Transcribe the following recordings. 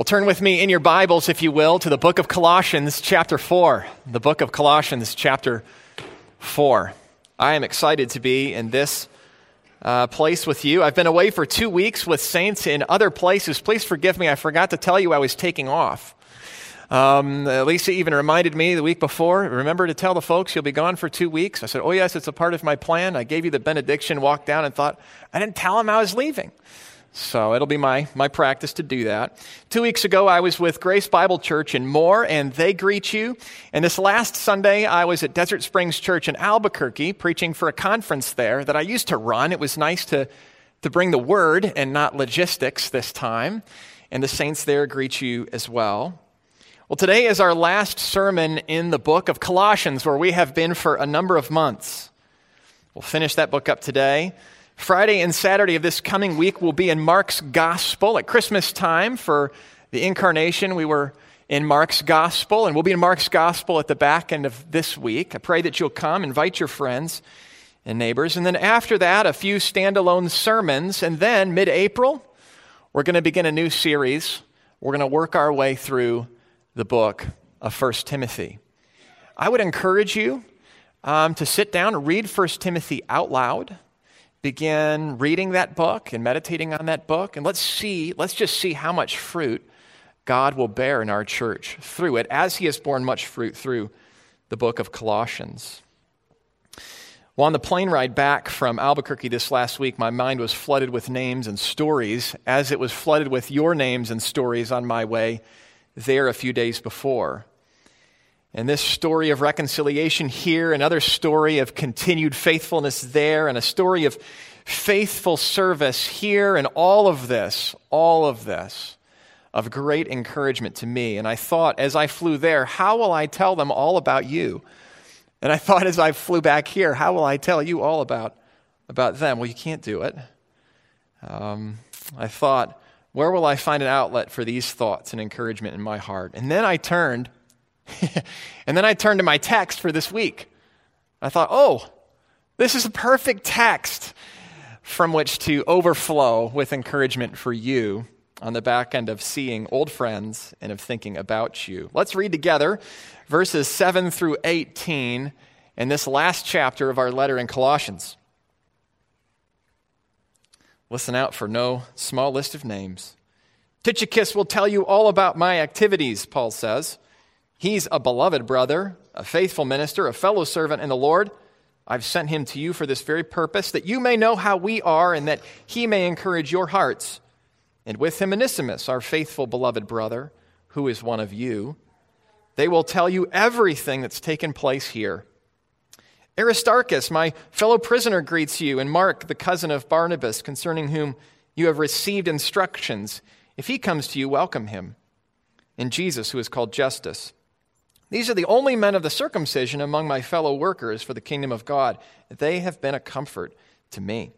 Well, turn with me in your Bibles, if you will, to the book of Colossians, chapter 4. The book of Colossians, chapter 4. I am excited to be in this uh, place with you. I've been away for two weeks with saints in other places. Please forgive me, I forgot to tell you I was taking off. Um, Lisa even reminded me the week before, remember to tell the folks you'll be gone for two weeks. I said, Oh, yes, it's a part of my plan. I gave you the benediction, walked down, and thought, I didn't tell them I was leaving. So it'll be my, my practice to do that. Two weeks ago, I was with Grace Bible Church in Moore, and they greet you. And this last Sunday, I was at Desert Springs Church in Albuquerque preaching for a conference there that I used to run. It was nice to, to bring the word and not logistics this time. And the saints there greet you as well. Well, today is our last sermon in the book of Colossians, where we have been for a number of months. We'll finish that book up today. Friday and Saturday of this coming week will be in Mark's Gospel. At Christmas time for the incarnation, we were in Mark's Gospel, and we'll be in Mark's Gospel at the back end of this week. I pray that you'll come, invite your friends and neighbors. And then after that, a few standalone sermons. And then mid April, we're going to begin a new series. We're going to work our way through the book of 1 Timothy. I would encourage you um, to sit down and read 1 Timothy out loud begin reading that book and meditating on that book, and let's see, let's just see how much fruit God will bear in our church through it, as He has borne much fruit through the book of Colossians. Well, on the plane ride back from Albuquerque this last week, my mind was flooded with names and stories, as it was flooded with your names and stories on my way there a few days before. And this story of reconciliation here, another story of continued faithfulness there, and a story of faithful service here, and all of this, all of this of great encouragement to me. And I thought as I flew there, how will I tell them all about you? And I thought as I flew back here, how will I tell you all about, about them? Well, you can't do it. Um, I thought, where will I find an outlet for these thoughts and encouragement in my heart? And then I turned and then I turned to my text for this week. I thought, oh, this is a perfect text from which to overflow with encouragement for you on the back end of seeing old friends and of thinking about you. Let's read together verses 7 through 18 in this last chapter of our letter in Colossians. Listen out for no small list of names. Tychicus will tell you all about my activities, Paul says. He's a beloved brother, a faithful minister, a fellow servant in the Lord. I've sent him to you for this very purpose, that you may know how we are and that he may encourage your hearts. And with him, Onesimus, our faithful beloved brother, who is one of you. They will tell you everything that's taken place here. Aristarchus, my fellow prisoner, greets you, and Mark, the cousin of Barnabas, concerning whom you have received instructions. If he comes to you, welcome him. And Jesus, who is called Justus. These are the only men of the circumcision among my fellow workers for the kingdom of God. They have been a comfort to me.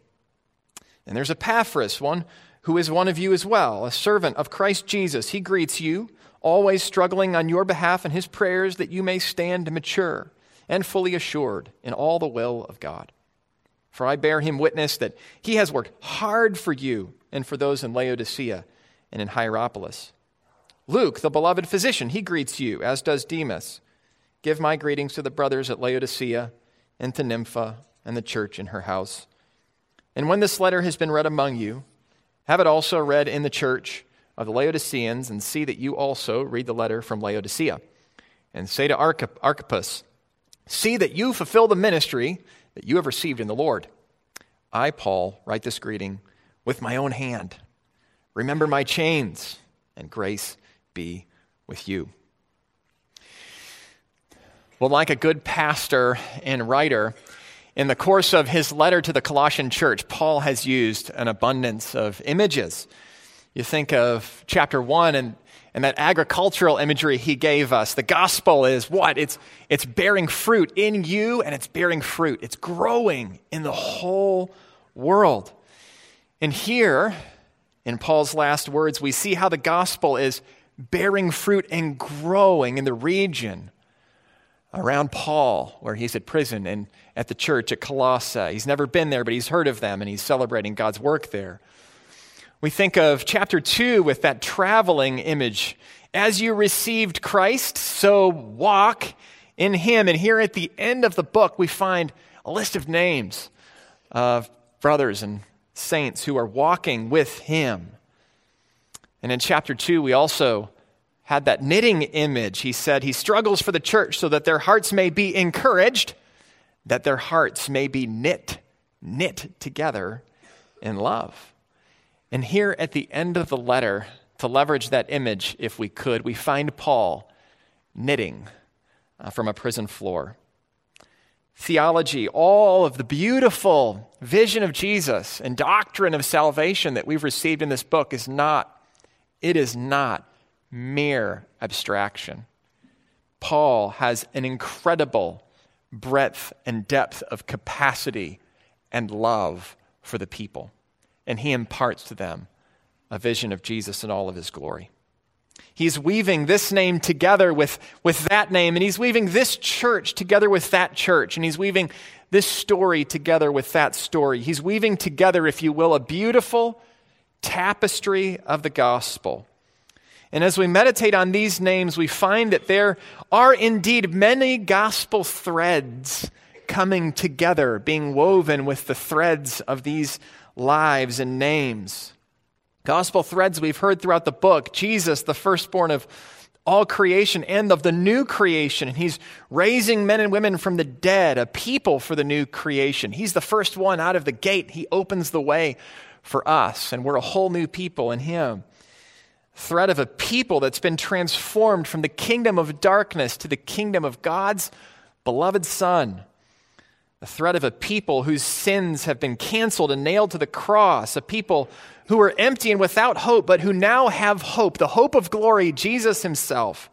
And there's Epaphras, one who is one of you as well, a servant of Christ Jesus. He greets you, always struggling on your behalf in his prayers that you may stand mature and fully assured in all the will of God. For I bear him witness that he has worked hard for you and for those in Laodicea and in Hierapolis. Luke, the beloved physician, he greets you, as does Demas. Give my greetings to the brothers at Laodicea and to Nympha and the church in her house. And when this letter has been read among you, have it also read in the church of the Laodiceans, and see that you also read the letter from Laodicea. And say to Archippus, See that you fulfill the ministry that you have received in the Lord. I, Paul, write this greeting with my own hand. Remember my chains and grace be with you. Well, like a good pastor and writer, in the course of his letter to the Colossian church, Paul has used an abundance of images. You think of chapter 1 and, and that agricultural imagery he gave us. The gospel is what? It's, it's bearing fruit in you and it's bearing fruit. It's growing in the whole world. And here, in Paul's last words, we see how the gospel is bearing fruit and growing in the region around Paul, where he's at prison and at the church at Colossae. He's never been there, but he's heard of them and he's celebrating God's work there. We think of chapter 2 with that traveling image. As you received Christ, so walk in him. And here at the end of the book, we find a list of names of brothers and saints who are walking with him. And in chapter 2, we also had that knitting image. He said he struggles for the church so that their hearts may be encouraged, that their hearts may be knit, knit together in love. And here at the end of the letter, to leverage that image, if we could, we find Paul knitting uh, from a prison floor. Theology, all of the beautiful vision of Jesus and doctrine of salvation that we've received in this book is not, it is not mere abstraction. Paul has an incredible breadth and depth of capacity and love for the people and he imparts to them a vision of Jesus in all of his glory. He's weaving this name together with, with that name, and he's weaving this church together with that church, and he's weaving this story together with that story. He's weaving together, if you will, a beautiful tapestry of the gospel. And as we meditate on these names, we find that there are indeed many gospel threads coming together, being woven with the threads of these lives and names. Gospel threads we've heard throughout the book Jesus, the firstborn of all creation and of the new creation. And he's raising men and women from the dead, a people for the new creation. He's the first one out of the gate. He opens the way for us, and we're a whole new people in him. Threat of a people that's been transformed from the kingdom of darkness to the kingdom of God's beloved Son the threat of a people whose sins have been canceled and nailed to the cross, a people who were empty and without hope, but who now have hope, the hope of glory, Jesus Himself.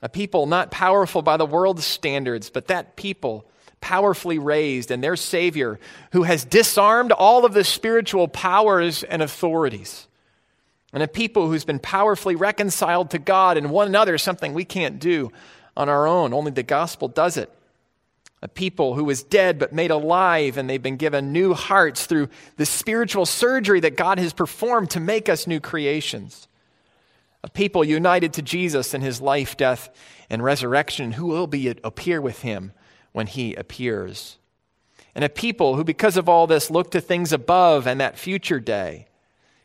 A people not powerful by the world's standards, but that people powerfully raised and their Savior who has disarmed all of the spiritual powers and authorities. And a people who's been powerfully reconciled to God and one another, something we can't do on our own. Only the gospel does it a people who was dead but made alive, and they've been given new hearts through the spiritual surgery that God has performed to make us new creations. A people united to Jesus in his life, death, and resurrection, who will be appear with him when he appears. And a people who, because of all this, look to things above and that future day,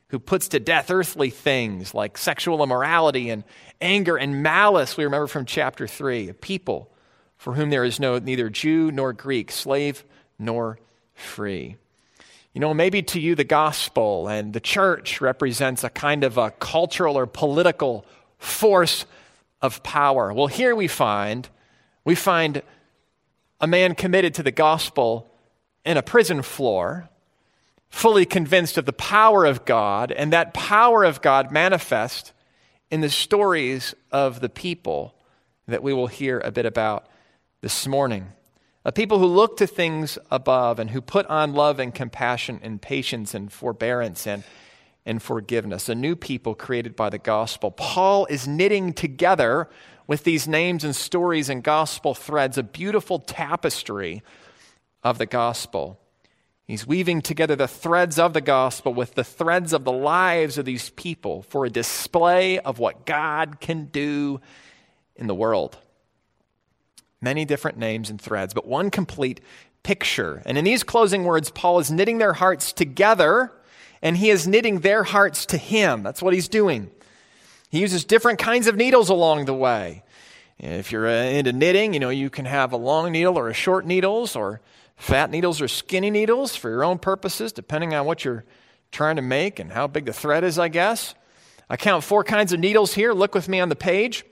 who puts to death earthly things like sexual immorality and anger and malice, we remember from chapter 3. A people for whom there is no neither Jew nor Greek, slave nor free. You know, maybe to you the gospel and the church represents a kind of a cultural or political force of power. Well, here we find we find a man committed to the gospel in a prison floor, fully convinced of the power of God, and that power of God manifest in the stories of the people that we will hear a bit about this morning. A people who look to things above and who put on love and compassion and patience and forbearance and, and forgiveness. A new people created by the gospel. Paul is knitting together with these names and stories and gospel threads a beautiful tapestry of the gospel. He's weaving together the threads of the gospel with the threads of the lives of these people for a display of what God can do in the world many different names and threads, but one complete picture. And in these closing words, Paul is knitting their hearts together and he is knitting their hearts to him. That's what he's doing. He uses different kinds of needles along the way. If you're uh, into knitting, you know, you can have a long needle or a short needles or fat needles or skinny needles for your own purposes, depending on what you're trying to make and how big the thread is, I guess. I count four kinds of needles here. Look with me on the page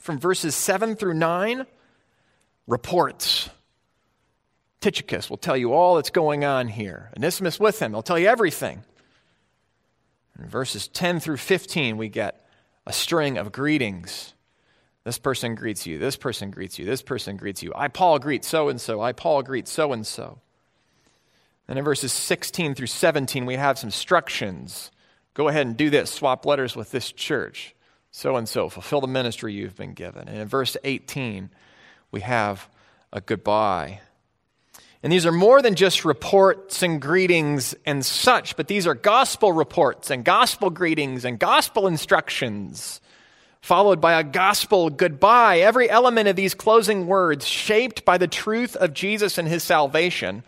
from verses 7 through 9 reports. Tychicus will tell you all that's going on here. Onesimus with him, he'll tell you everything. In verses 10 through 15, we get a string of greetings. This person greets you, this person greets you, this person greets you. I, Paul, greet so and so. I, Paul, greet so and so. And in verses 16 through 17, we have some instructions. Go ahead and do this, swap letters with this church, so and so, fulfill the ministry you've been given. And in verse 18, we have a goodbye. And these are more than just reports and greetings and such, but these are gospel reports and gospel greetings and gospel instructions, followed by a gospel goodbye. Every element of these closing words shaped by the truth of Jesus and his salvation,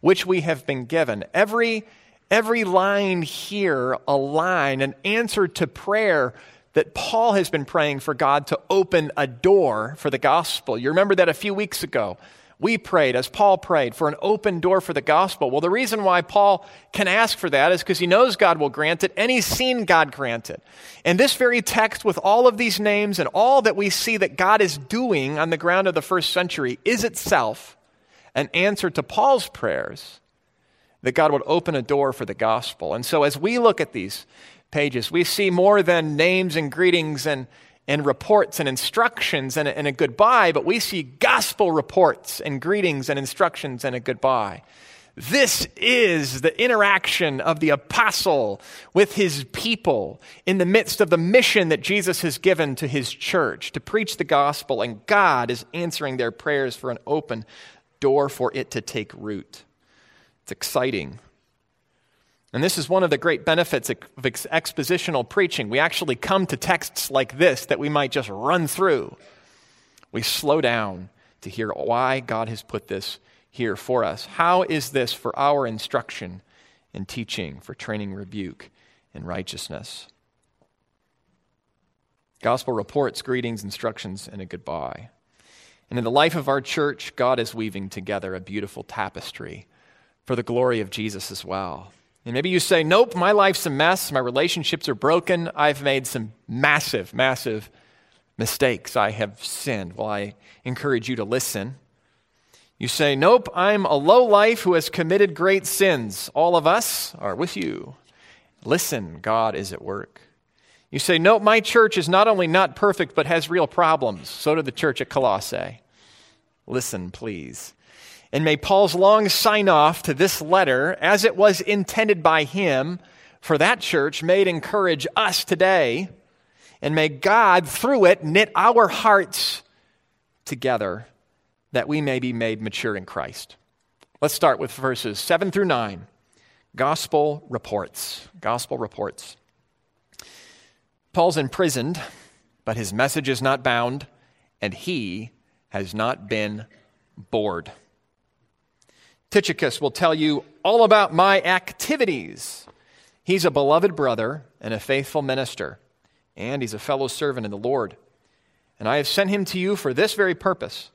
which we have been given. Every, every line here, a line, an answer to prayer that Paul has been praying for God to open a door for the gospel. You remember that a few weeks ago we prayed, as Paul prayed, for an open door for the gospel. Well, the reason why Paul can ask for that is because he knows God will grant it and he's seen God grant it. And this very text, with all of these names and all that we see that God is doing on the ground of the first century, is itself an answer to Paul's prayers that God would open a door for the gospel. And so as we look at these pages, we see more than names and greetings and and reports and instructions and a, and a goodbye, but we see gospel reports and greetings and instructions and a goodbye. This is the interaction of the apostle with his people in the midst of the mission that Jesus has given to his church to preach the gospel, and God is answering their prayers for an open door for it to take root. It's exciting. And this is one of the great benefits of expositional preaching. We actually come to texts like this that we might just run through. We slow down to hear why God has put this here for us. How is this for our instruction and teaching, for training, rebuke, and righteousness? Gospel reports, greetings, instructions, and a goodbye. And in the life of our church, God is weaving together a beautiful tapestry for the glory of Jesus as well. And maybe you say, Nope, my life's a mess. My relationships are broken. I've made some massive, massive mistakes. I have sinned. Well, I encourage you to listen. You say, Nope, I'm a low life who has committed great sins. All of us are with you. Listen, God is at work. You say, Nope, my church is not only not perfect, but has real problems. So did the church at Colossae. Listen, please. And may Paul's long sign off to this letter, as it was intended by him for that church, may it encourage us today. And may God, through it, knit our hearts together that we may be made mature in Christ. Let's start with verses 7 through 9. Gospel reports. Gospel reports. Paul's imprisoned, but his message is not bound, and he has not been bored. Tychicus will tell you all about my activities. He's a beloved brother and a faithful minister, and he's a fellow servant in the Lord. And I have sent him to you for this very purpose,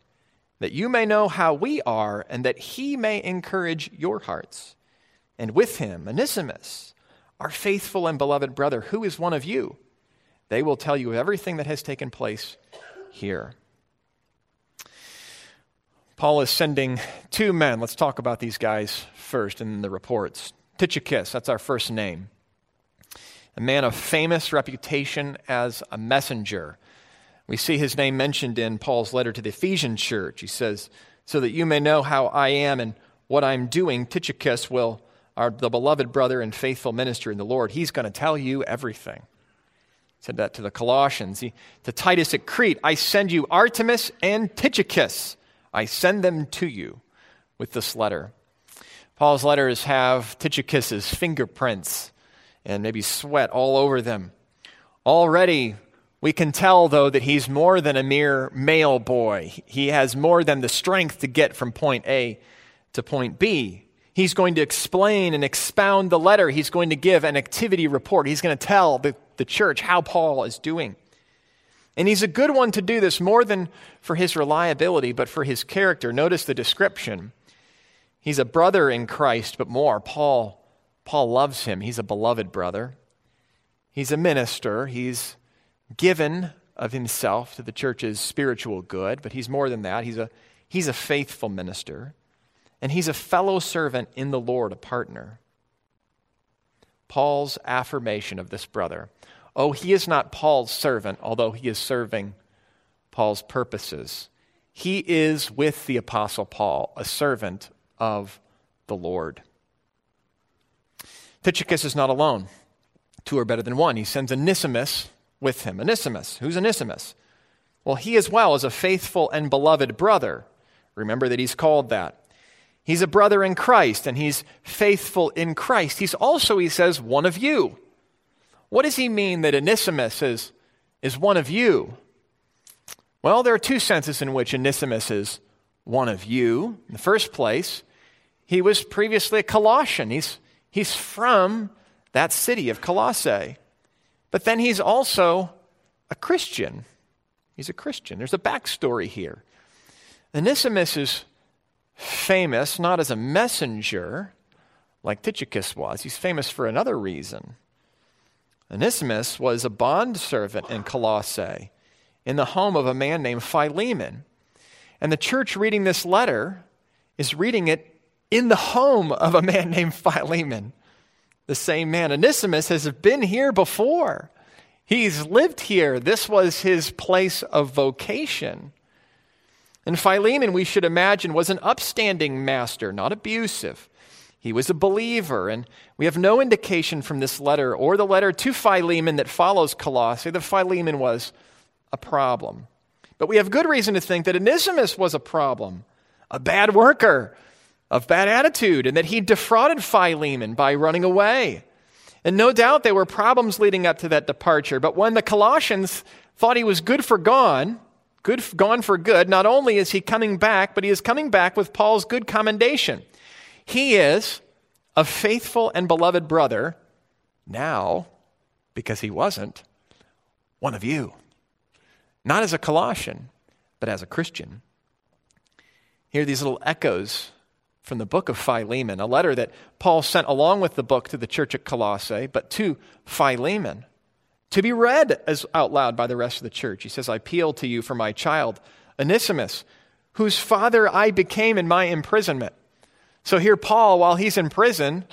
that you may know how we are, and that he may encourage your hearts. And with him, Onesimus, our faithful and beloved brother, who is one of you. They will tell you everything that has taken place here. Paul is sending two men. Let's talk about these guys first in the reports. Tychicus, that's our first name. A man of famous reputation as a messenger. We see his name mentioned in Paul's letter to the Ephesian church. He says, So that you may know how I am and what I'm doing, Tychicus will, our, the beloved brother and faithful minister in the Lord, he's going to tell you everything. Said that to the Colossians. He, to Titus at Crete, I send you Artemas and Tychicus I send them to you with this letter. Paul's letters have Tychicus's fingerprints and maybe sweat all over them. Already, we can tell, though, that he's more than a mere mail boy. He has more than the strength to get from point A to point B. He's going to explain and expound the letter. He's going to give an activity report. He's going to tell the, the church how Paul is doing. And he's a good one to do this more than for his reliability, but for his character. Notice the description. He's a brother in Christ, but more. Paul, Paul loves him. He's a beloved brother. He's a minister. He's given of himself to the church's spiritual good, but he's more than that. He's a, he's a faithful minister. And he's a fellow servant in the Lord, a partner. Paul's affirmation of this brother Oh, he is not Paul's servant, although he is serving Paul's purposes. He is with the Apostle Paul, a servant of the Lord. Tychicus is not alone. Two are better than one. He sends Onesimus with him. Onesimus. Who's Onesimus? Well, he as well is a faithful and beloved brother. Remember that he's called that. He's a brother in Christ and he's faithful in Christ. He's also, he says, one of you. What does he mean that Onesimus is, is one of you? Well, there are two senses in which Onesimus is one of you. In the first place, he was previously a Colossian. He's, he's from that city of Colossae. But then he's also a Christian. He's a Christian. There's a backstory here. Onesimus is famous not as a messenger like Tychicus was, he's famous for another reason. Onesimus was a bondservant in Colossae in the home of a man named Philemon. And the church reading this letter is reading it in the home of a man named Philemon, the same man. Onesimus has been here before. He's lived here. This was his place of vocation. And Philemon, we should imagine, was an upstanding master, not abusive. He was a believer, and we have no indication from this letter or the letter to Philemon that follows Colossae that Philemon was a problem. But we have good reason to think that Onesimus was a problem, a bad worker, of bad attitude, and that he defrauded Philemon by running away. And no doubt there were problems leading up to that departure. But when the Colossians thought he was good for gone, good gone for good, not only is he coming back, but he is coming back with Paul's good commendation. He is a faithful and beloved brother now because he wasn't one of you. Not as a Colossian, but as a Christian. Hear these little echoes from the book of Philemon, a letter that Paul sent along with the book to the church at Colossae, but to Philemon, to be read as out loud by the rest of the church. He says, I appeal to you for my child, Onesimus, whose father I became in my imprisonment. So here, Paul, while he's in prison,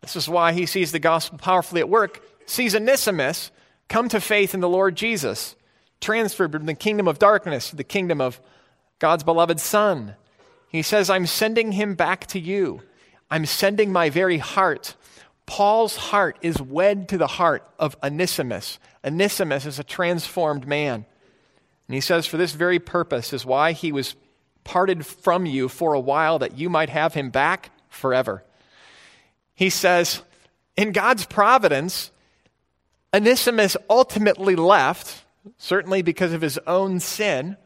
this is why he sees the gospel powerfully at work, sees Onesimus come to faith in the Lord Jesus transferred from the kingdom of darkness to the kingdom of God's beloved Son. He says, I'm sending him back to you. I'm sending my very heart. Paul's heart is wed to the heart of Onesimus. Onesimus is a transformed man. And he says, For this very purpose is why he was parted from you for a while, that you might have him back forever. He says, In God's providence, Onesimus ultimately left certainly because of his own sin,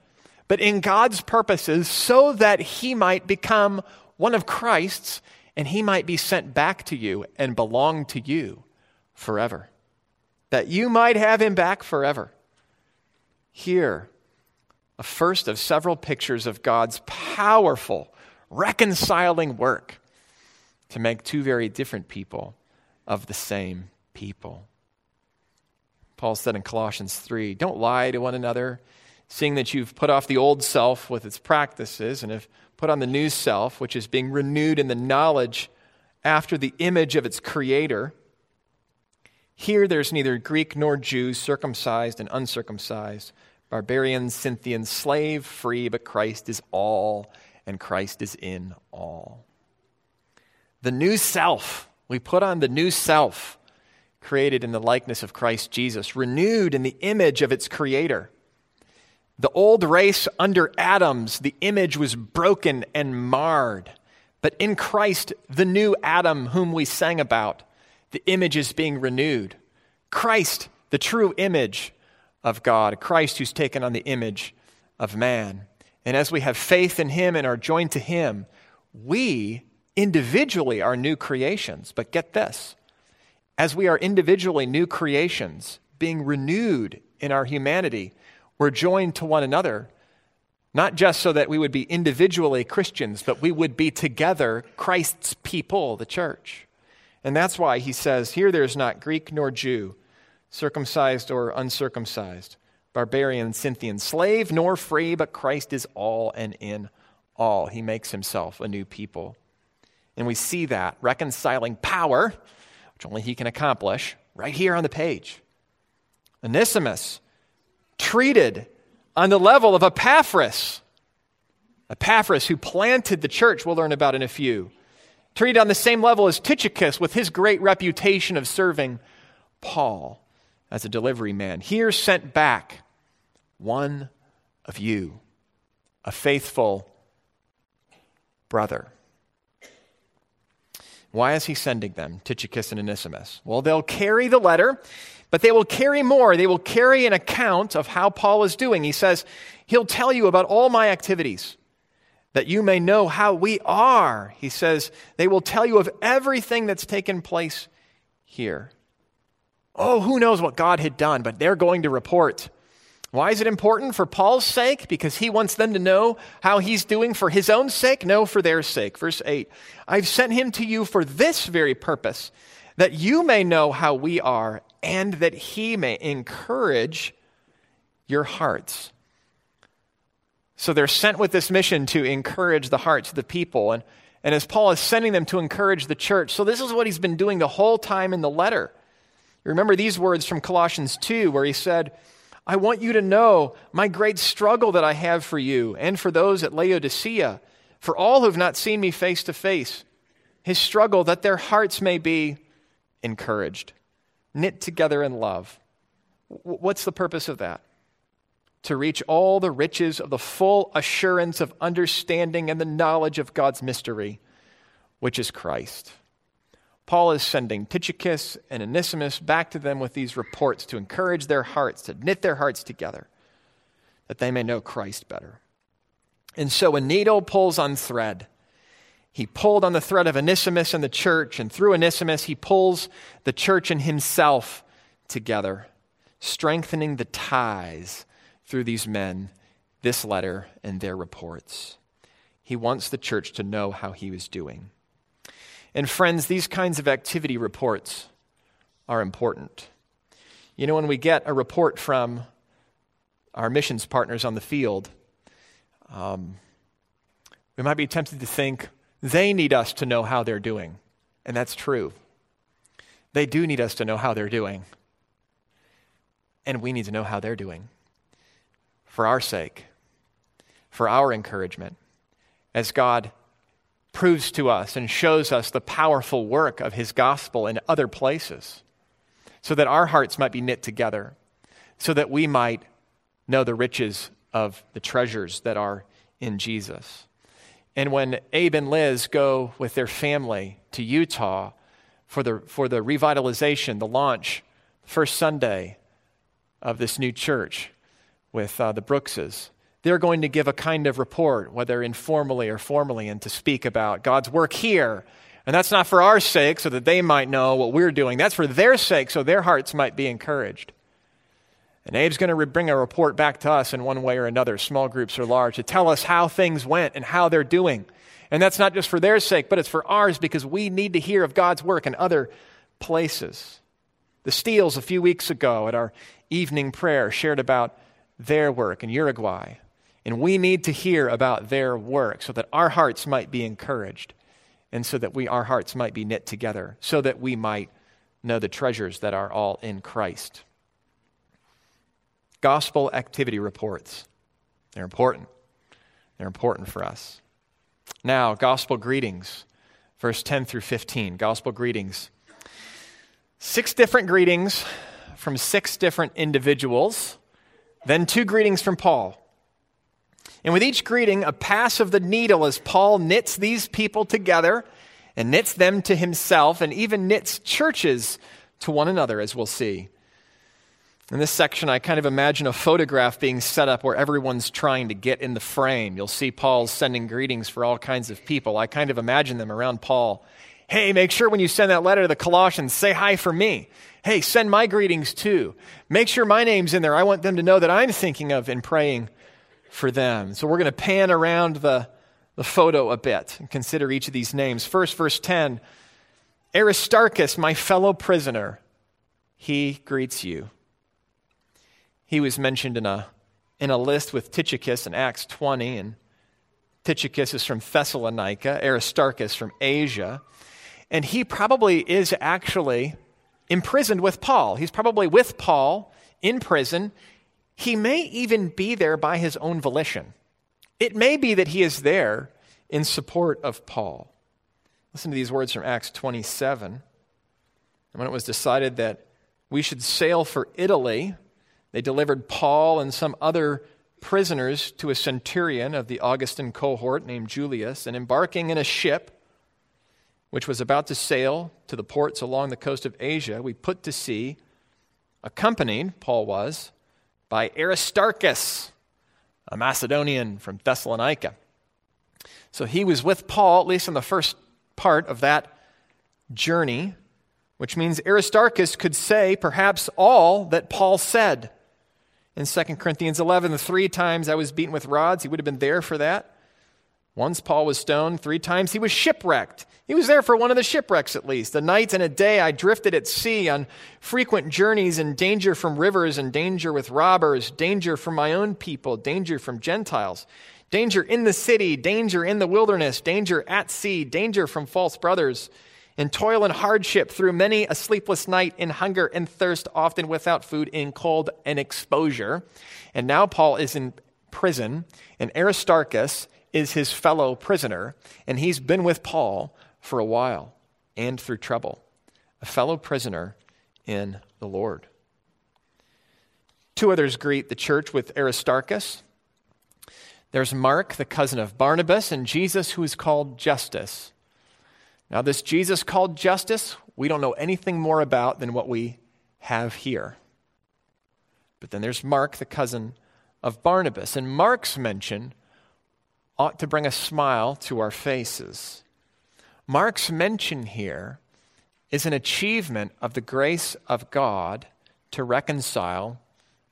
but in God's purposes so that he might become one of Christ's and he might be sent back to you and belong to you forever. That you might have him back forever. Here, a first of several pictures of God's powerful reconciling work to make two very different people of the same people. Paul said in Colossians 3 Don't lie to one another, seeing that you've put off the old self with its practices and have put on the new self, which is being renewed in the knowledge after the image of its creator. Here there's neither Greek nor Jew, circumcised and uncircumcised, barbarian, Scythian, slave, free, but Christ is all, and Christ is in all. The new self, we put on the new self created in the likeness of Christ Jesus, renewed in the image of its creator. The old race under Adam's, the image was broken and marred. But in Christ, the new Adam, whom we sang about, the image is being renewed. Christ, the true image of God, Christ who's taken on the image of man. And as we have faith in him and are joined to him, we individually are new creations. But get this as we are individually new creations, being renewed in our humanity, we're joined to one another, not just so that we would be individually Christians, but we would be together Christ's people, the church. And that's why he says, Here there's not Greek nor Jew, circumcised or uncircumcised, barbarian, Scythian, slave nor free, but Christ is all and in all. He makes himself a new people. And we see that reconciling power which only he can accomplish, right here on the page. Onesimus, treated on the level of Epaphras. Epaphras, who planted the church, we'll learn about in a few. Treated on the same level as Tychicus, with his great reputation of serving Paul as a delivery man. Here sent back one of you, a faithful brother, Why is he sending them, Tychicus and Onesimus? Well, they'll carry the letter, but they will carry more. They will carry an account of how Paul is doing. He says, He'll tell you about all my activities, that you may know how we are. He says, They will tell you of everything that's taken place here. Oh, who knows what God had done, but they're going to report. Why is it important? For Paul's sake? Because he wants them to know how he's doing for his own sake? No, for their sake. Verse 8 I've sent him to you for this very purpose, that you may know how we are, and that he may encourage your hearts. So they're sent with this mission to encourage the hearts of the people. And, and as Paul is sending them to encourage the church, so this is what he's been doing the whole time in the letter. Remember these words from Colossians 2, where he said, I want you to know my great struggle that I have for you and for those at Laodicea, for all who have not seen me face to face. His struggle that their hearts may be encouraged, knit together in love. What's the purpose of that? To reach all the riches of the full assurance of understanding and the knowledge of God's mystery, which is Christ. Paul is sending Tychicus and Onesimus back to them with these reports to encourage their hearts, to knit their hearts together, that they may know Christ better. And so a needle pulls on thread. He pulled on the thread of Onesimus and the church, and through Onesimus, he pulls the church and himself together, strengthening the ties through these men, this letter, and their reports. He wants the church to know how he was doing. And friends, these kinds of activity reports are important. You know, when we get a report from our missions partners on the field, um, we might be tempted to think they need us to know how they're doing. And that's true. They do need us to know how they're doing. And we need to know how they're doing for our sake, for our encouragement, as God proves to us and shows us the powerful work of his gospel in other places, so that our hearts might be knit together, so that we might know the riches of the treasures that are in Jesus. And when Abe and Liz go with their family to Utah for the, for the revitalization, the launch, first Sunday of this new church with uh, the Brookses, they're going to give a kind of report, whether informally or formally, and to speak about God's work here. And that's not for our sake, so that they might know what we're doing. That's for their sake, so their hearts might be encouraged. And Abe's going to bring a report back to us in one way or another, small groups or large, to tell us how things went and how they're doing. And that's not just for their sake, but it's for ours because we need to hear of God's work in other places. The Steels, a few weeks ago at our evening prayer, shared about their work in Uruguay. And we need to hear about their work so that our hearts might be encouraged and so that we, our hearts might be knit together, so that we might know the treasures that are all in Christ. Gospel activity reports. They're important. They're important for us. Now, gospel greetings, verse 10 through 15. Gospel greetings. Six different greetings from six different individuals, then two greetings from Paul. And with each greeting, a pass of the needle as Paul knits these people together and knits them to himself and even knits churches to one another, as we'll see. In this section, I kind of imagine a photograph being set up where everyone's trying to get in the frame. You'll see Paul's sending greetings for all kinds of people. I kind of imagine them around Paul. Hey, make sure when you send that letter to the Colossians, say hi for me. Hey, send my greetings too. Make sure my name's in there. I want them to know that I'm thinking of and praying for them. So we're going to pan around the, the photo a bit and consider each of these names. First, verse 10 Aristarchus, my fellow prisoner, he greets you. He was mentioned in a, in a list with Tychicus in Acts 20, and Tychicus is from Thessalonica, Aristarchus from Asia. And he probably is actually imprisoned with Paul. He's probably with Paul in prison. He may even be there by his own volition. It may be that he is there in support of Paul. Listen to these words from Acts 27. And when it was decided that we should sail for Italy, they delivered Paul and some other prisoners to a centurion of the Augustan cohort named Julius, and embarking in a ship, which was about to sail to the ports along the coast of Asia, we put to sea, accompanied, Paul was, by Aristarchus, a Macedonian from Thessalonica. So he was with Paul, at least in the first part of that journey, which means Aristarchus could say perhaps all that Paul said. In 2 Corinthians 11, the three times I was beaten with rods, he would have been there for that. Once Paul was stoned, three times he was shipwrecked. He was there for one of the shipwrecks at least. A night and a day I drifted at sea on frequent journeys in danger from rivers and danger with robbers, danger from my own people, danger from Gentiles, danger in the city, danger in the wilderness, danger at sea, danger from false brothers, in toil and hardship through many a sleepless night, in hunger and thirst, often without food, in cold and exposure. And now Paul is in prison, and Aristarchus is his fellow prisoner, and he's been with Paul for a while and through trouble. A fellow prisoner in the Lord. Two others greet the church with Aristarchus. There's Mark, the cousin of Barnabas, and Jesus, who is called Justus. Now, this Jesus called Justus, we don't know anything more about than what we have here. But then there's Mark, the cousin of Barnabas. And Mark's mention ought to bring a smile to our faces. Mark's mention here is an achievement of the grace of God to reconcile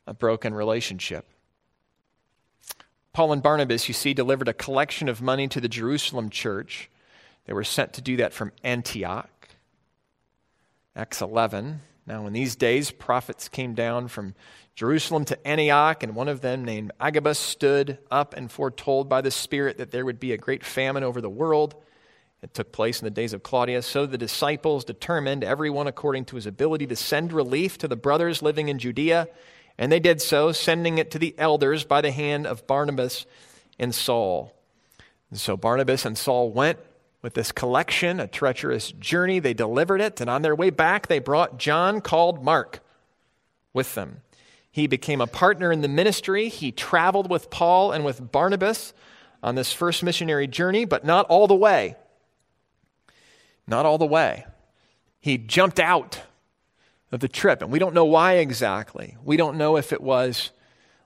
a broken relationship. Paul and Barnabas, you see, delivered a collection of money to the Jerusalem church. They were sent to do that from Antioch. Acts 11. Now, in these days, prophets came down from Jerusalem to Antioch, and one of them, named Agabus, stood up and foretold by the Spirit that there would be a great famine over the world. It took place in the days of Claudius. So the disciples determined, everyone according to his ability, to send relief to the brothers living in Judea and they did so, sending it to the elders by the hand of Barnabas and Saul. And so Barnabas and Saul went with this collection, a treacherous journey. They delivered it, and on their way back, they brought John, called Mark, with them. He became a partner in the ministry. He traveled with Paul and with Barnabas on this first missionary journey, but not all the way. Not all the way. He jumped out of the trip. And we don't know why exactly. We don't know if it was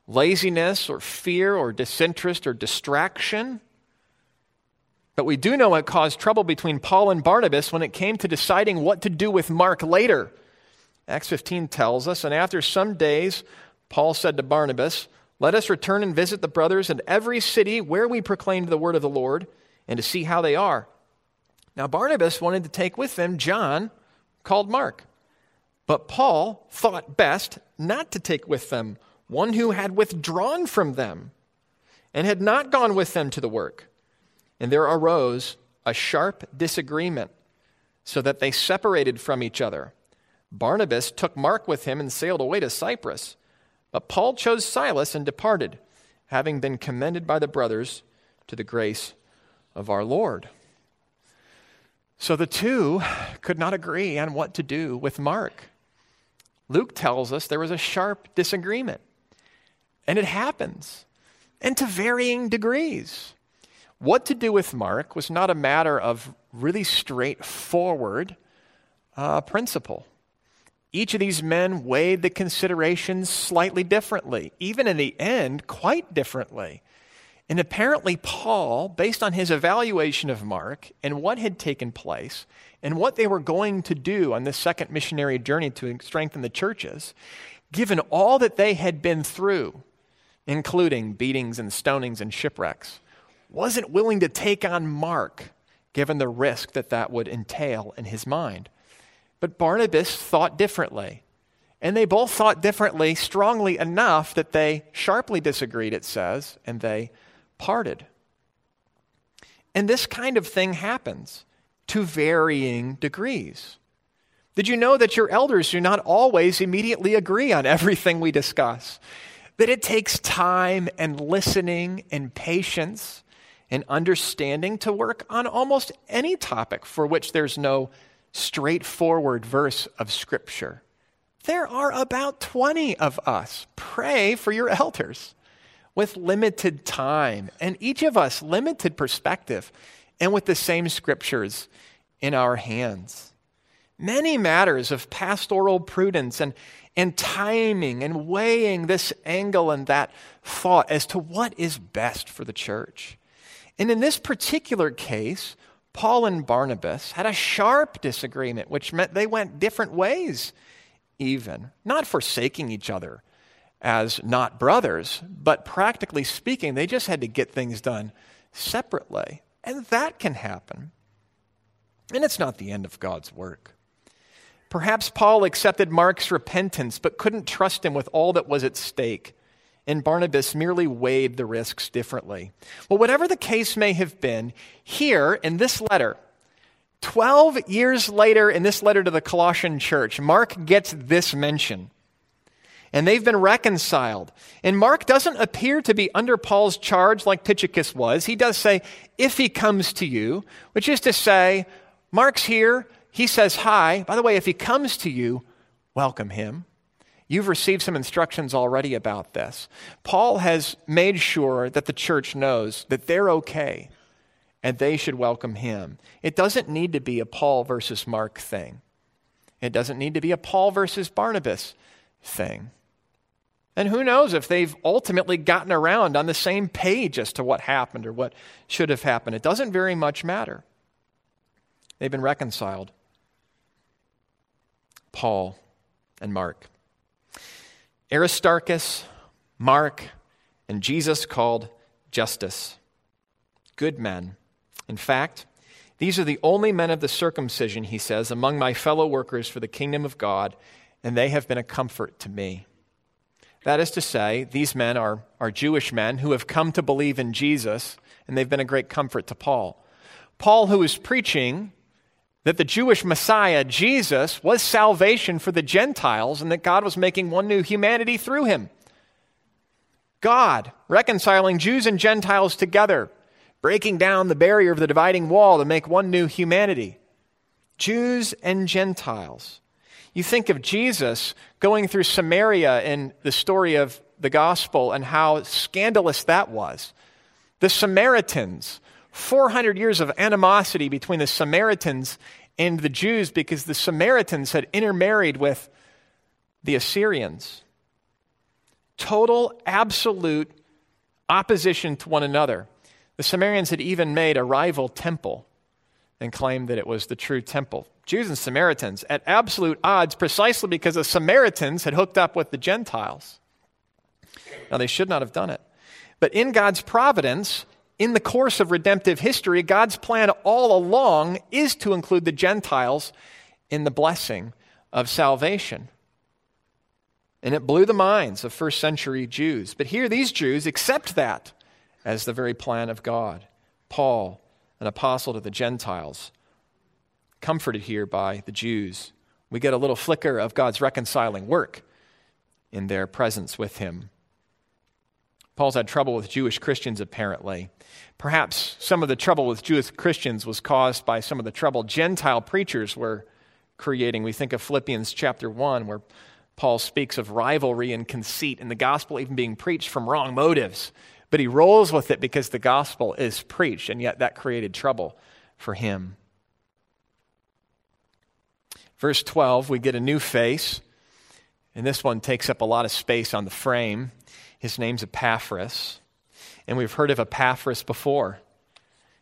laziness or fear or disinterest or distraction. But we do know it caused trouble between Paul and Barnabas when it came to deciding what to do with Mark later. Acts 15 tells us, and after some days, Paul said to Barnabas, Let us return and visit the brothers in every city where we proclaimed the word of the Lord, and to see how they are. Now, Barnabas wanted to take with them John, called Mark. But Paul thought best not to take with them one who had withdrawn from them and had not gone with them to the work. And there arose a sharp disagreement, so that they separated from each other. Barnabas took Mark with him and sailed away to Cyprus. But Paul chose Silas and departed, having been commended by the brothers to the grace of our Lord. So the two could not agree on what to do with Mark. Luke tells us there was a sharp disagreement. And it happens, and to varying degrees. What to do with Mark was not a matter of really straightforward uh, principle. Each of these men weighed the considerations slightly differently, even in the end, quite differently. And apparently, Paul, based on his evaluation of Mark and what had taken place, and what they were going to do on this second missionary journey to strengthen the churches, given all that they had been through, including beatings and stonings and shipwrecks, wasn't willing to take on Mark, given the risk that that would entail in his mind. But Barnabas thought differently. And they both thought differently, strongly enough that they sharply disagreed, it says, and they parted. And this kind of thing happens to varying degrees. Did you know that your elders do not always immediately agree on everything we discuss? That it takes time and listening and patience and understanding to work on almost any topic for which there's no straightforward verse of Scripture. There are about 20 of us. Pray for your elders with limited time and each of us limited perspective and with the same scriptures in our hands. Many matters of pastoral prudence and, and timing and weighing this angle and that thought as to what is best for the church. And in this particular case, Paul and Barnabas had a sharp disagreement, which meant they went different ways, even, not forsaking each other as not brothers, but practically speaking, they just had to get things done separately. And that can happen. And it's not the end of God's work. Perhaps Paul accepted Mark's repentance, but couldn't trust him with all that was at stake and Barnabas merely weighed the risks differently. Well, whatever the case may have been, here in this letter, 12 years later, in this letter to the Colossian church, Mark gets this mention. And they've been reconciled. And Mark doesn't appear to be under Paul's charge like Tychicus was. He does say, if he comes to you, which is to say, Mark's here. He says hi. By the way, if he comes to you, welcome him. You've received some instructions already about this. Paul has made sure that the church knows that they're okay and they should welcome him. It doesn't need to be a Paul versus Mark thing, it doesn't need to be a Paul versus Barnabas thing. And who knows if they've ultimately gotten around on the same page as to what happened or what should have happened. It doesn't very much matter. They've been reconciled. Paul and Mark. Aristarchus, Mark, and Jesus called Justus. Good men. In fact, these are the only men of the circumcision, he says, among my fellow workers for the kingdom of God, and they have been a comfort to me. That is to say, these men are, are Jewish men who have come to believe in Jesus, and they've been a great comfort to Paul. Paul, who is preaching that the Jewish Messiah, Jesus, was salvation for the Gentiles and that God was making one new humanity through him. God reconciling Jews and Gentiles together, breaking down the barrier of the dividing wall to make one new humanity. Jews and Gentiles. You think of Jesus going through Samaria in the story of the gospel and how scandalous that was. The Samaritans 400 years of animosity between the Samaritans and the Jews because the Samaritans had intermarried with the Assyrians. Total, absolute opposition to one another. The Samaritans had even made a rival temple and claimed that it was the true temple. Jews and Samaritans at absolute odds precisely because the Samaritans had hooked up with the Gentiles. Now, they should not have done it. But in God's providence, in the course of redemptive history, God's plan all along is to include the Gentiles in the blessing of salvation. And it blew the minds of first century Jews. But here, these Jews accept that as the very plan of God. Paul, an apostle to the Gentiles, comforted here by the Jews. We get a little flicker of God's reconciling work in their presence with him. Paul's had trouble with Jewish Christians, apparently. Perhaps some of the trouble with Jewish Christians was caused by some of the trouble Gentile preachers were creating. We think of Philippians chapter 1, where Paul speaks of rivalry and conceit and the gospel even being preached from wrong motives. But he rolls with it because the gospel is preached, and yet that created trouble for him. Verse 12, we get a new face, and this one takes up a lot of space on the frame. His name's Epaphras. And we've heard of Epaphras before.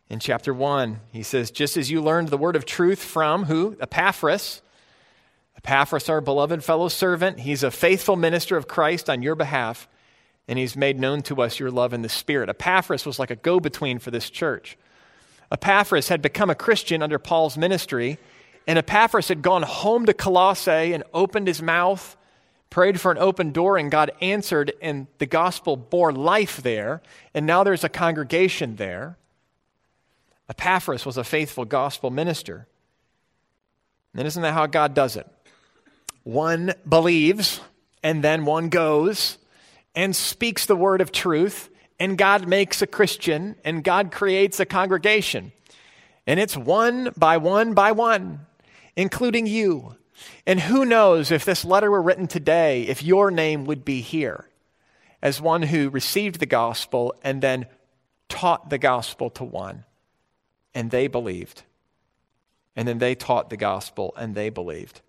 In chapter 1, he says, Just as you learned the word of truth from who? Epaphras. Epaphras, our beloved fellow servant, he's a faithful minister of Christ on your behalf, and he's made known to us your love in the Spirit. Epaphras was like a go between for this church. Epaphras had become a Christian under Paul's ministry, and Epaphras had gone home to Colossae and opened his mouth prayed for an open door, and God answered, and the gospel bore life there, and now there's a congregation there. Epaphras was a faithful gospel minister. And isn't that how God does it? One believes, and then one goes and speaks the word of truth, and God makes a Christian, and God creates a congregation. And it's one by one by one, including you. And who knows if this letter were written today, if your name would be here as one who received the gospel and then taught the gospel to one, and they believed. And then they taught the gospel and they believed.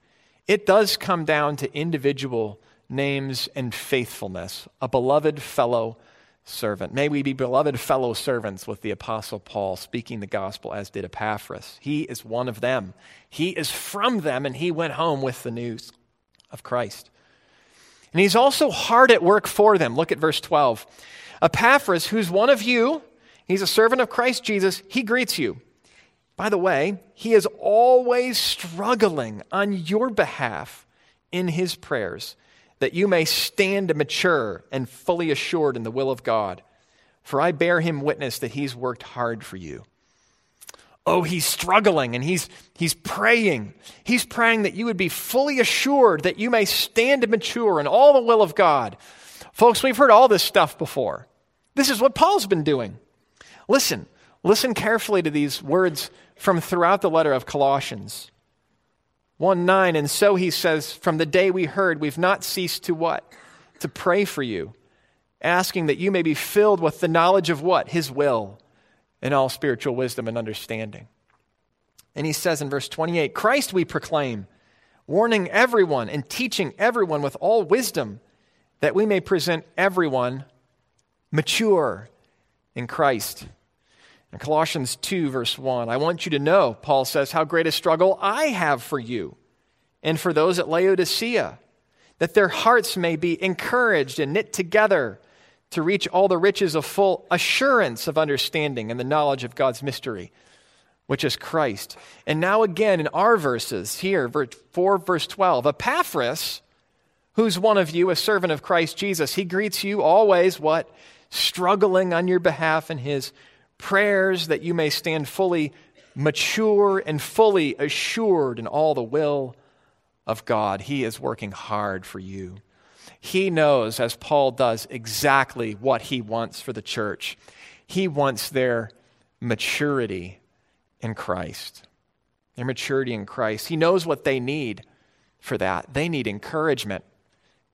It does come down to individual names and faithfulness, a beloved fellow servant. May we be beloved fellow servants with the Apostle Paul, speaking the gospel as did Epaphras. He is one of them. He is from them, and he went home with the news of Christ. And he's also hard at work for them. Look at verse 12. Epaphras, who's one of you, he's a servant of Christ Jesus, he greets you. By the way, he is always struggling on your behalf in his prayers that you may stand mature and fully assured in the will of God. For I bear him witness that he's worked hard for you. Oh, he's struggling and he's, he's praying. He's praying that you would be fully assured that you may stand mature in all the will of God. Folks, we've heard all this stuff before. This is what Paul's been doing. Listen, listen carefully to these words from throughout the letter of Colossians. 1 9, and so he says, From the day we heard, we've not ceased to what? To pray for you, asking that you may be filled with the knowledge of what? His will, and all spiritual wisdom and understanding. And he says in verse 28 Christ we proclaim, warning everyone and teaching everyone with all wisdom, that we may present everyone mature in Christ. In Colossians 2, verse 1, I want you to know, Paul says, how great a struggle I have for you and for those at Laodicea, that their hearts may be encouraged and knit together to reach all the riches of full assurance of understanding and the knowledge of God's mystery, which is Christ. And now, again, in our verses here, 4 verse 12, Epaphras, who's one of you, a servant of Christ Jesus, he greets you always, what? Struggling on your behalf in his prayers that you may stand fully mature and fully assured in all the will of God. He is working hard for you. He knows, as Paul does, exactly what he wants for the church. He wants their maturity in Christ. Their maturity in Christ. He knows what they need for that. They need encouragement.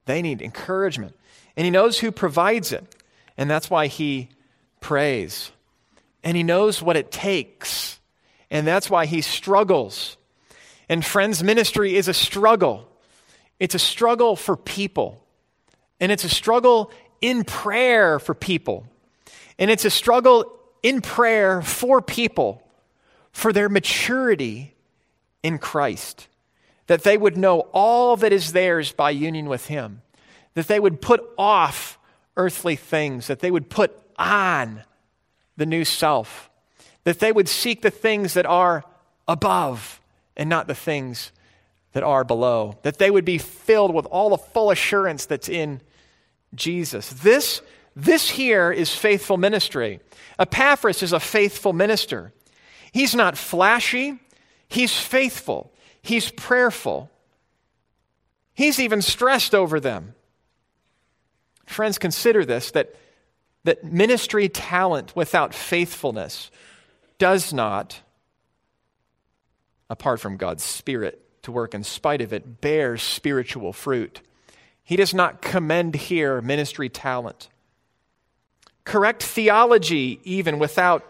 They need encouragement. And he knows who provides it. And that's why he prays and he knows what it takes. And that's why he struggles. And friends, ministry is a struggle. It's a struggle for people. And it's a struggle in prayer for people. And it's a struggle in prayer for people for their maturity in Christ. That they would know all that is theirs by union with Him. That they would put off earthly things. That they would put on the new self, that they would seek the things that are above and not the things that are below, that they would be filled with all the full assurance that's in Jesus. This, this here is faithful ministry. Epaphras is a faithful minister. He's not flashy, he's faithful, he's prayerful, he's even stressed over them. Friends, consider this that that ministry talent without faithfulness does not, apart from God's Spirit to work in spite of it, bear spiritual fruit. He does not commend here ministry talent. Correct theology, even without,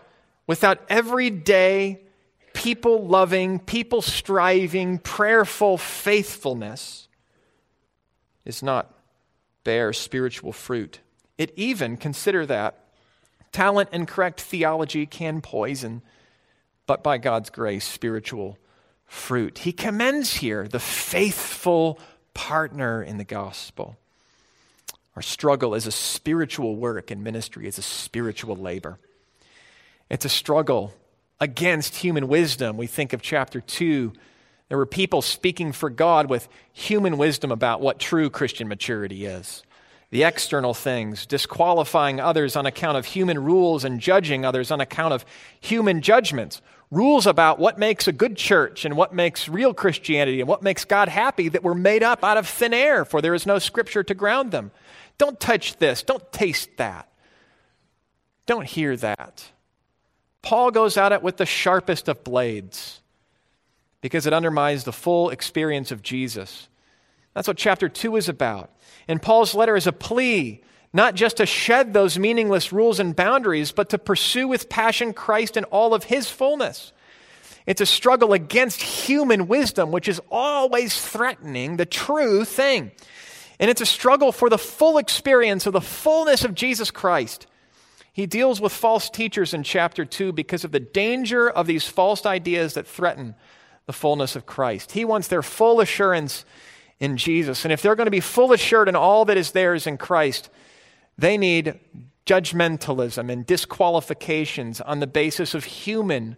without everyday, people loving, people striving, prayerful faithfulness, is not bear spiritual fruit. It even, consider that, talent and correct theology can poison, but by God's grace, spiritual fruit. He commends here the faithful partner in the gospel. Our struggle is a spiritual work in ministry, it's a spiritual labor. It's a struggle against human wisdom. We think of chapter 2. There were people speaking for God with human wisdom about what true Christian maturity is the external things, disqualifying others on account of human rules and judging others on account of human judgments. Rules about what makes a good church and what makes real Christianity and what makes God happy that were made up out of thin air, for there is no scripture to ground them. Don't touch this. Don't taste that. Don't hear that. Paul goes at it with the sharpest of blades because it undermines the full experience of Jesus. That's what chapter 2 is about. And Paul's letter is a plea, not just to shed those meaningless rules and boundaries, but to pursue with passion Christ in all of his fullness. It's a struggle against human wisdom, which is always threatening the true thing. And it's a struggle for the full experience of the fullness of Jesus Christ. He deals with false teachers in chapter 2 because of the danger of these false ideas that threaten the fullness of Christ. He wants their full assurance in Jesus. And if they're going to be full assured in all that is theirs in Christ, they need judgmentalism and disqualifications on the basis of human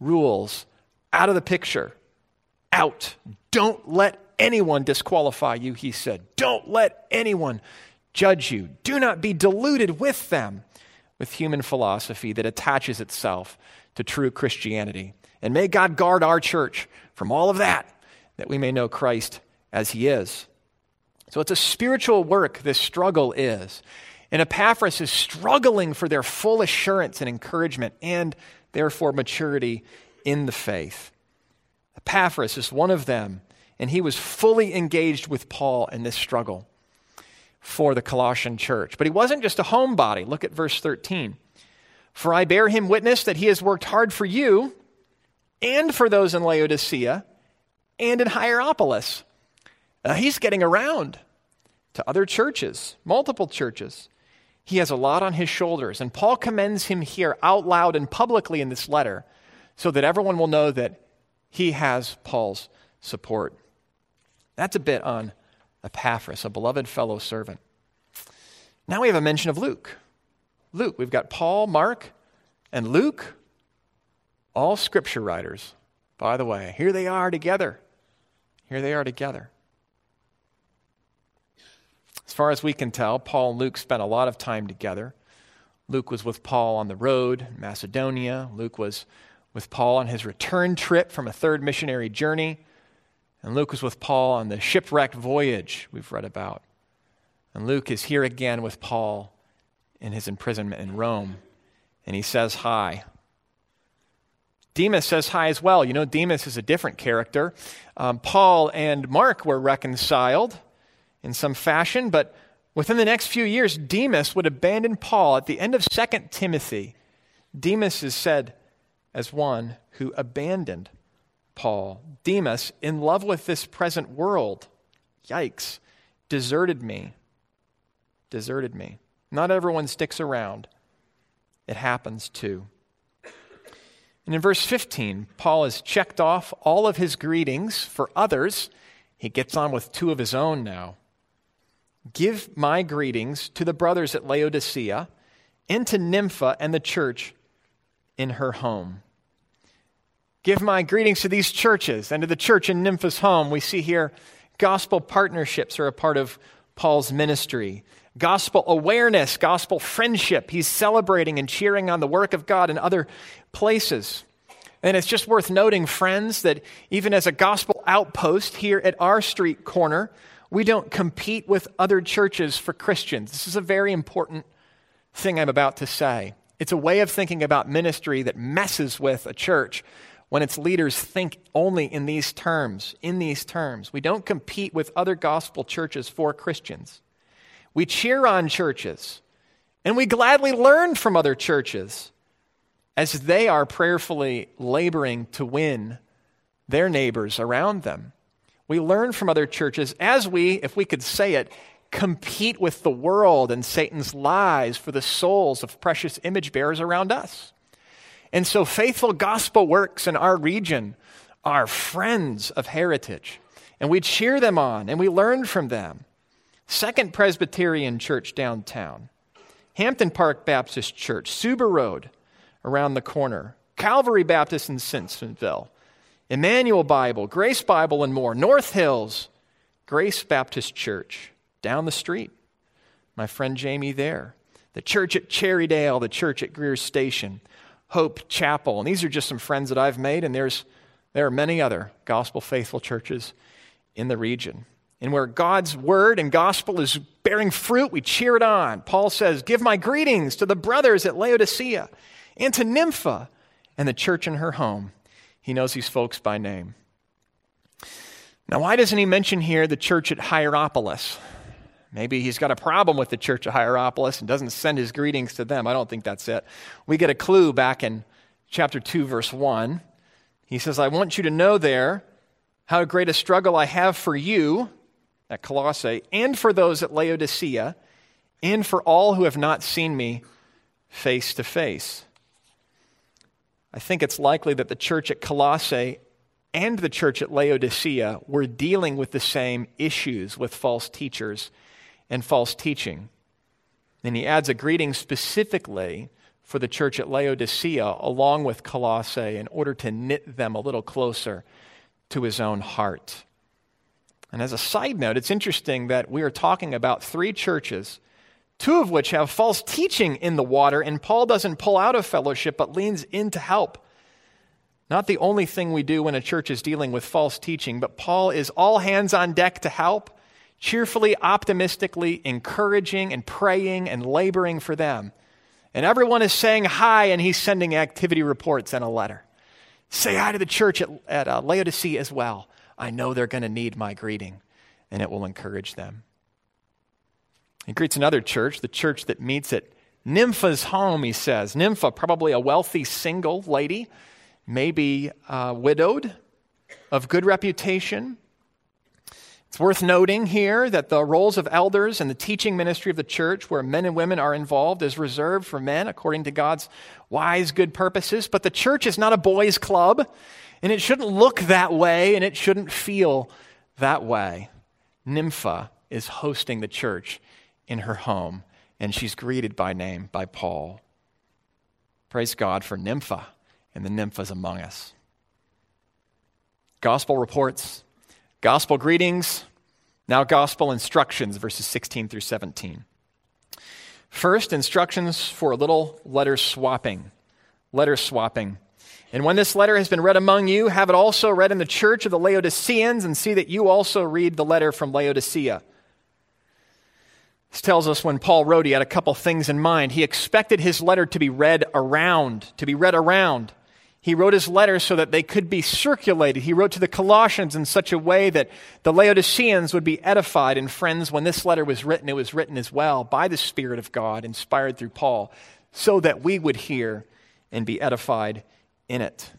rules out of the picture. Out. Don't let anyone disqualify you, he said. Don't let anyone judge you. Do not be deluded with them, with human philosophy that attaches itself to true Christianity. And may God guard our church from all of that, that we may know Christ as he is. So it's a spiritual work, this struggle is. And Epaphras is struggling for their full assurance and encouragement and therefore maturity in the faith. Epaphras is one of them, and he was fully engaged with Paul in this struggle for the Colossian church. But he wasn't just a homebody. Look at verse 13. For I bear him witness that he has worked hard for you and for those in Laodicea and in Hierapolis. Uh, he's getting around to other churches, multiple churches. He has a lot on his shoulders. And Paul commends him here out loud and publicly in this letter so that everyone will know that he has Paul's support. That's a bit on Epaphras, a beloved fellow servant. Now we have a mention of Luke. Luke, we've got Paul, Mark, and Luke, all scripture writers. By the way, here they are together. Here they are together. As far as we can tell, Paul and Luke spent a lot of time together. Luke was with Paul on the road in Macedonia. Luke was with Paul on his return trip from a third missionary journey. And Luke was with Paul on the shipwrecked voyage we've read about. And Luke is here again with Paul in his imprisonment in Rome. And he says hi. Demas says hi as well. You know, Demas is a different character. Um, Paul and Mark were reconciled in some fashion, but within the next few years, Demas would abandon Paul. At the end of 2 Timothy, Demas is said as one who abandoned Paul. Demas, in love with this present world, yikes, deserted me. Deserted me. Not everyone sticks around. It happens too. And in verse 15, Paul has checked off all of his greetings for others. He gets on with two of his own now. Give my greetings to the brothers at Laodicea and to Nympha and the church in her home. Give my greetings to these churches and to the church in Nympha's home. We see here gospel partnerships are a part of Paul's ministry. Gospel awareness, gospel friendship. He's celebrating and cheering on the work of God in other places. And it's just worth noting, friends, that even as a gospel outpost here at our street corner, we don't compete with other churches for Christians. This is a very important thing I'm about to say. It's a way of thinking about ministry that messes with a church when its leaders think only in these terms, in these terms. We don't compete with other gospel churches for Christians. We cheer on churches and we gladly learn from other churches as they are prayerfully laboring to win their neighbors around them. We learn from other churches as we, if we could say it, compete with the world and Satan's lies for the souls of precious image bearers around us. And so, faithful gospel works in our region are friends of heritage, and we cheer them on and we learn from them. Second Presbyterian Church downtown, Hampton Park Baptist Church, Suber Road around the corner, Calvary Baptist in Simpsonville, Emmanuel Bible, Grace Bible, and more. North Hills, Grace Baptist Church, down the street. My friend Jamie there. The church at Cherrydale, the church at Greer Station, Hope Chapel. And these are just some friends that I've made, and there's, there are many other gospel faithful churches in the region. And where God's word and gospel is bearing fruit, we cheer it on. Paul says, Give my greetings to the brothers at Laodicea and to Nympha and the church in her home. He knows these folks by name. Now, why doesn't he mention here the church at Hierapolis? Maybe he's got a problem with the church at Hierapolis and doesn't send his greetings to them. I don't think that's it. We get a clue back in chapter 2, verse 1. He says, I want you to know there how great a struggle I have for you at Colossae, and for those at Laodicea, and for all who have not seen me face to face. I think it's likely that the church at Colossae and the church at Laodicea were dealing with the same issues with false teachers and false teaching. And he adds a greeting specifically for the church at Laodicea along with Colossae in order to knit them a little closer to his own heart. And as a side note, it's interesting that we are talking about three churches, two of which have false teaching in the water, and Paul doesn't pull out of fellowship but leans in to help. Not the only thing we do when a church is dealing with false teaching, but Paul is all hands on deck to help, cheerfully, optimistically, encouraging and praying and laboring for them. And everyone is saying hi, and he's sending activity reports and a letter. Say hi to the church at, at uh, Laodicea as well. I know they're going to need my greeting, and it will encourage them. He greets another church, the church that meets at Nympha's home, he says. Nympha, probably a wealthy single lady maybe uh, widowed, of good reputation. It's worth noting here that the roles of elders and the teaching ministry of the church, where men and women are involved, is reserved for men according to God's wise, good purposes. But the church is not a boys' club, and it shouldn't look that way, and it shouldn't feel that way. Nympha is hosting the church in her home, and she's greeted by name by Paul. Praise God for Nympha and the nymphas among us. Gospel reports, gospel greetings, now gospel instructions, verses 16 through 17. First, instructions for a little letter swapping. Letter swapping. And when this letter has been read among you, have it also read in the church of the Laodiceans, and see that you also read the letter from Laodicea. This tells us when Paul wrote, he had a couple things in mind. He expected his letter to be read around, to be read around. He wrote his letters so that they could be circulated. He wrote to the Colossians in such a way that the Laodiceans would be edified. And friends, when this letter was written, it was written as well by the Spirit of God, inspired through Paul, so that we would hear and be edified in it.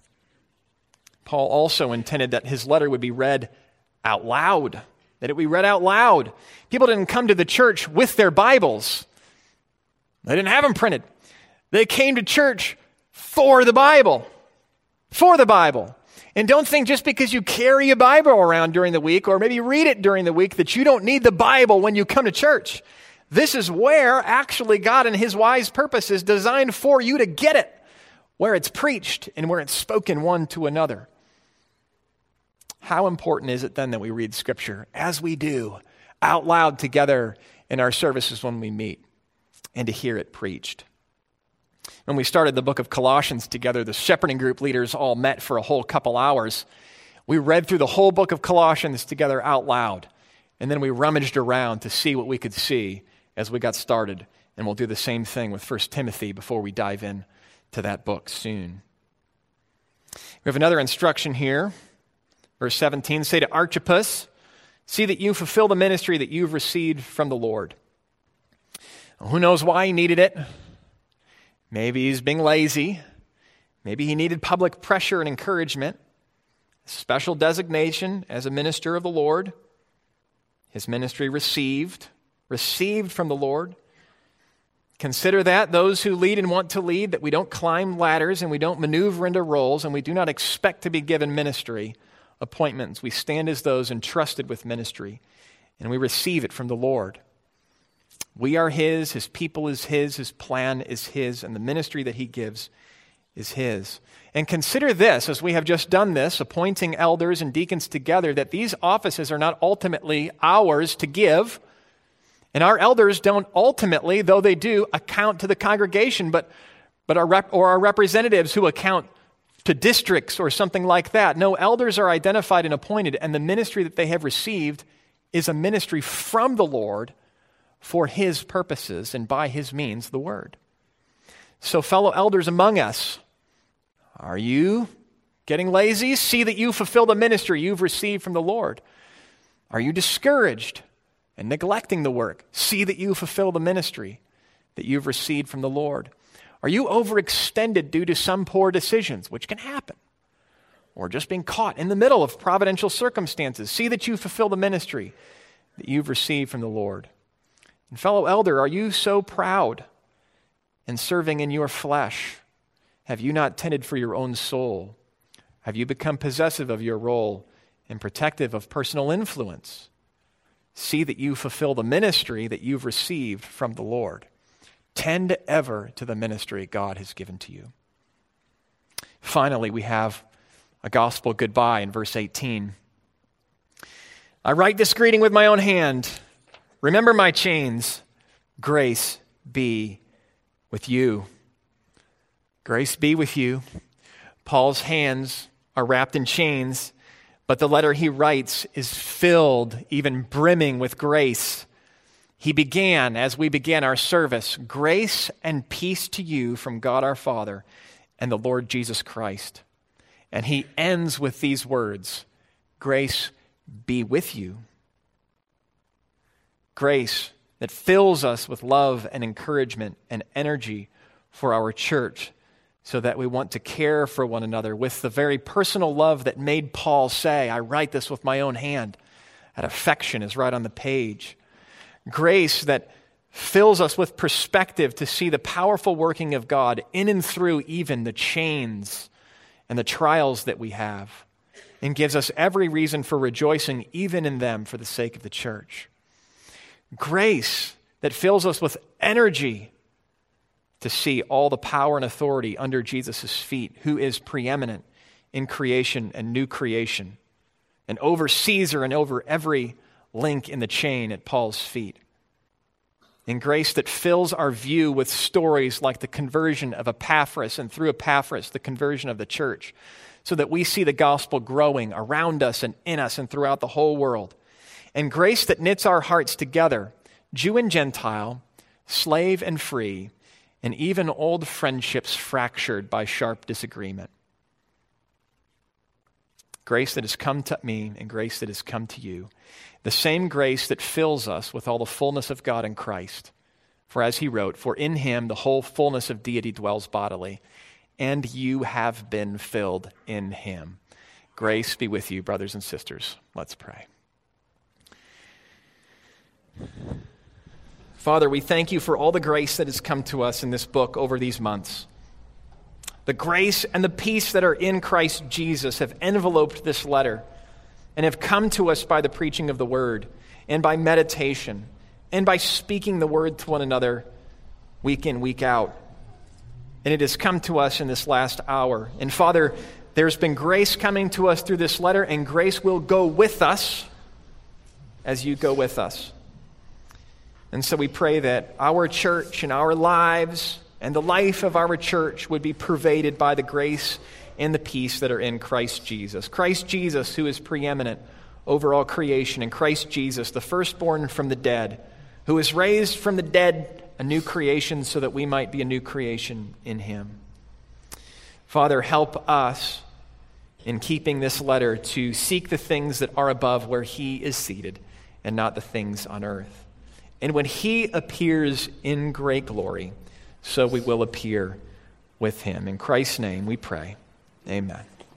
Paul also intended that his letter would be read out loud, that be read out loud. People didn't come to the church with their Bibles, they didn't have them printed. They came to church for the Bible for the Bible. And don't think just because you carry a Bible around during the week or maybe read it during the week that you don't need the Bible when you come to church. This is where actually God and His wise purpose is designed for you to get it, where it's preached and where it's spoken one to another. How important is it then that we read Scripture as we do out loud together in our services when we meet and to hear it preached? When we started the book of Colossians together, the shepherding group leaders all met for a whole couple hours. We read through the whole book of Colossians together out loud, and then we rummaged around to see what we could see as we got started. And we'll do the same thing with 1 Timothy before we dive in to that book soon. We have another instruction here. Verse 17 say to Archippus, See that you fulfill the ministry that you've received from the Lord. Who knows why he needed it? Maybe he's being lazy. Maybe he needed public pressure and encouragement, special designation as a minister of the Lord. His ministry received, received from the Lord. Consider that those who lead and want to lead, that we don't climb ladders and we don't maneuver into roles and we do not expect to be given ministry appointments. We stand as those entrusted with ministry and we receive it from the Lord. We are His, His people is His, His plan is His, and the ministry that He gives is His. And consider this, as we have just done this, appointing elders and deacons together, that these offices are not ultimately ours to give. And our elders don't ultimately, though they do, account to the congregation, but, but our rep, or our representatives who account to districts or something like that. No, elders are identified and appointed, and the ministry that they have received is a ministry from the Lord for his purposes and by his means the word. So, fellow elders among us, are you getting lazy? See that you fulfill the ministry you've received from the Lord. Are you discouraged and neglecting the work? See that you fulfill the ministry that you've received from the Lord. Are you overextended due to some poor decisions, which can happen? or just being caught in the middle of providential circumstances. See that you fulfill the ministry that you've received from the Lord. And, fellow elder, are you so proud and serving in your flesh? Have you not tended for your own soul? Have you become possessive of your role and protective of personal influence? See that you fulfill the ministry that you've received from the Lord. Tend ever to the ministry God has given to you. Finally, we have a gospel goodbye in verse 18. I write this greeting with my own hand. Remember my chains. Grace be with you. Grace be with you. Paul's hands are wrapped in chains, but the letter he writes is filled, even brimming with grace. He began, as we began our service, grace and peace to you from God our Father and the Lord Jesus Christ. And he ends with these words Grace be with you. Grace that fills us with love and encouragement and energy for our church so that we want to care for one another with the very personal love that made Paul say, I write this with my own hand. That affection is right on the page. Grace that fills us with perspective to see the powerful working of God in and through even the chains and the trials that we have and gives us every reason for rejoicing, even in them, for the sake of the church. Grace that fills us with energy to see all the power and authority under Jesus' feet, who is preeminent in creation and new creation, and over Caesar and over every link in the chain at Paul's feet. In grace that fills our view with stories like the conversion of Epaphras, and through Epaphras, the conversion of the church so that we see the gospel growing around us and in us and throughout the whole world. And grace that knits our hearts together, Jew and Gentile, slave and free, and even old friendships fractured by sharp disagreement. Grace that has come to me and grace that has come to you. The same grace that fills us with all the fullness of God in Christ. For as he wrote, For in him the whole fullness of deity dwells bodily and you have been filled in him. Grace be with you, brothers and sisters. Let's pray. Father, we thank you for all the grace that has come to us in this book over these months. The grace and the peace that are in Christ Jesus have enveloped this letter and have come to us by the preaching of the word and by meditation and by speaking the word to one another week in, week out and it has come to us in this last hour. And Father, there's been grace coming to us through this letter, and grace will go with us as you go with us. And so we pray that our church and our lives and the life of our church would be pervaded by the grace and the peace that are in Christ Jesus. Christ Jesus, who is preeminent over all creation, and Christ Jesus, the firstborn from the dead, who is raised from the dead a new creation so that we might be a new creation in Him. Father, help us in keeping this letter to seek the things that are above where He is seated and not the things on earth. And when He appears in great glory, so we will appear with Him. In Christ's name we pray. Amen.